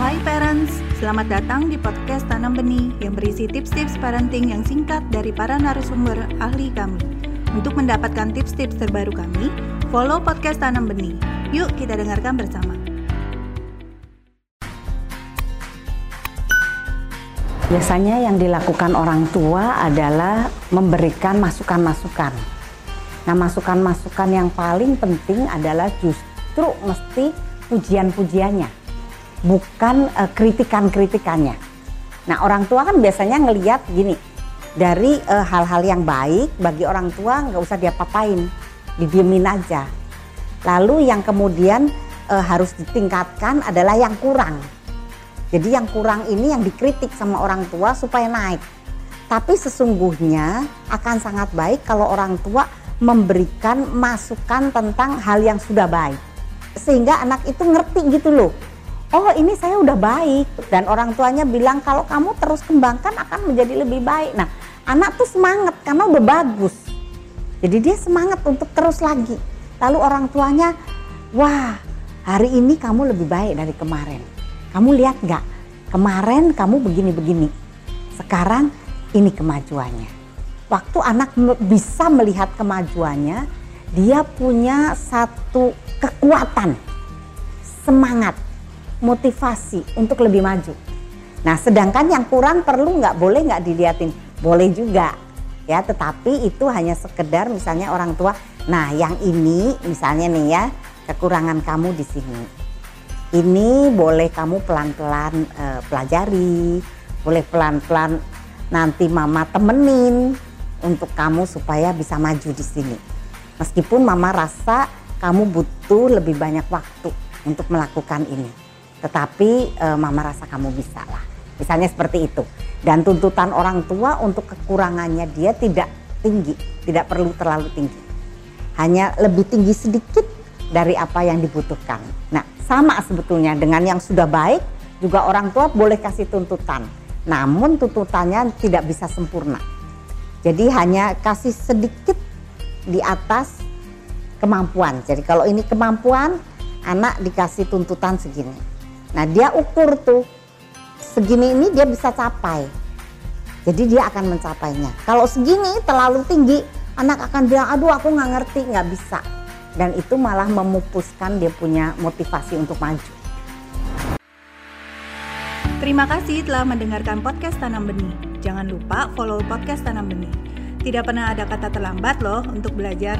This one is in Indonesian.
Hai parents, selamat datang di podcast Tanam Benih yang berisi tips-tips parenting yang singkat dari para narasumber ahli kami. Untuk mendapatkan tips-tips terbaru kami, follow podcast Tanam Benih. Yuk kita dengarkan bersama. Biasanya yang dilakukan orang tua adalah memberikan masukan-masukan. Nah, masukan-masukan yang paling penting adalah justru mesti pujian-pujiannya, bukan uh, kritikan-kritikannya. Nah, orang tua kan biasanya ngeliat gini, dari uh, hal-hal yang baik bagi orang tua nggak usah diapa-apain, didiemin aja. Lalu yang kemudian uh, harus ditingkatkan adalah yang kurang. Jadi yang kurang ini yang dikritik sama orang tua supaya naik. Tapi sesungguhnya akan sangat baik kalau orang tua memberikan masukan tentang hal yang sudah baik. Sehingga anak itu ngerti gitu loh. Oh ini saya udah baik. Dan orang tuanya bilang kalau kamu terus kembangkan akan menjadi lebih baik. Nah anak tuh semangat karena udah bagus. Jadi dia semangat untuk terus lagi. Lalu orang tuanya, wah hari ini kamu lebih baik dari kemarin kamu lihat nggak? Kemarin kamu begini-begini. Sekarang ini kemajuannya. Waktu anak bisa melihat kemajuannya, dia punya satu kekuatan, semangat, motivasi untuk lebih maju. Nah, sedangkan yang kurang perlu nggak boleh nggak dilihatin, boleh juga ya. Tetapi itu hanya sekedar misalnya orang tua. Nah, yang ini misalnya nih ya kekurangan kamu di sini ini boleh kamu pelan-pelan uh, pelajari, boleh pelan-pelan nanti mama temenin untuk kamu supaya bisa maju di sini. Meskipun mama rasa kamu butuh lebih banyak waktu untuk melakukan ini. Tetapi uh, mama rasa kamu bisa lah. Misalnya seperti itu. Dan tuntutan orang tua untuk kekurangannya dia tidak tinggi, tidak perlu terlalu tinggi. Hanya lebih tinggi sedikit dari apa yang dibutuhkan. Nah, sama sebetulnya dengan yang sudah baik juga orang tua boleh kasih tuntutan. Namun tuntutannya tidak bisa sempurna. Jadi hanya kasih sedikit di atas kemampuan. Jadi kalau ini kemampuan, anak dikasih tuntutan segini. Nah dia ukur tuh, segini ini dia bisa capai. Jadi dia akan mencapainya. Kalau segini terlalu tinggi, anak akan bilang, aduh aku nggak ngerti, nggak bisa dan itu malah memupuskan dia punya motivasi untuk maju. Terima kasih telah mendengarkan podcast Tanam Benih. Jangan lupa follow podcast Tanam Benih. Tidak pernah ada kata terlambat loh untuk belajar.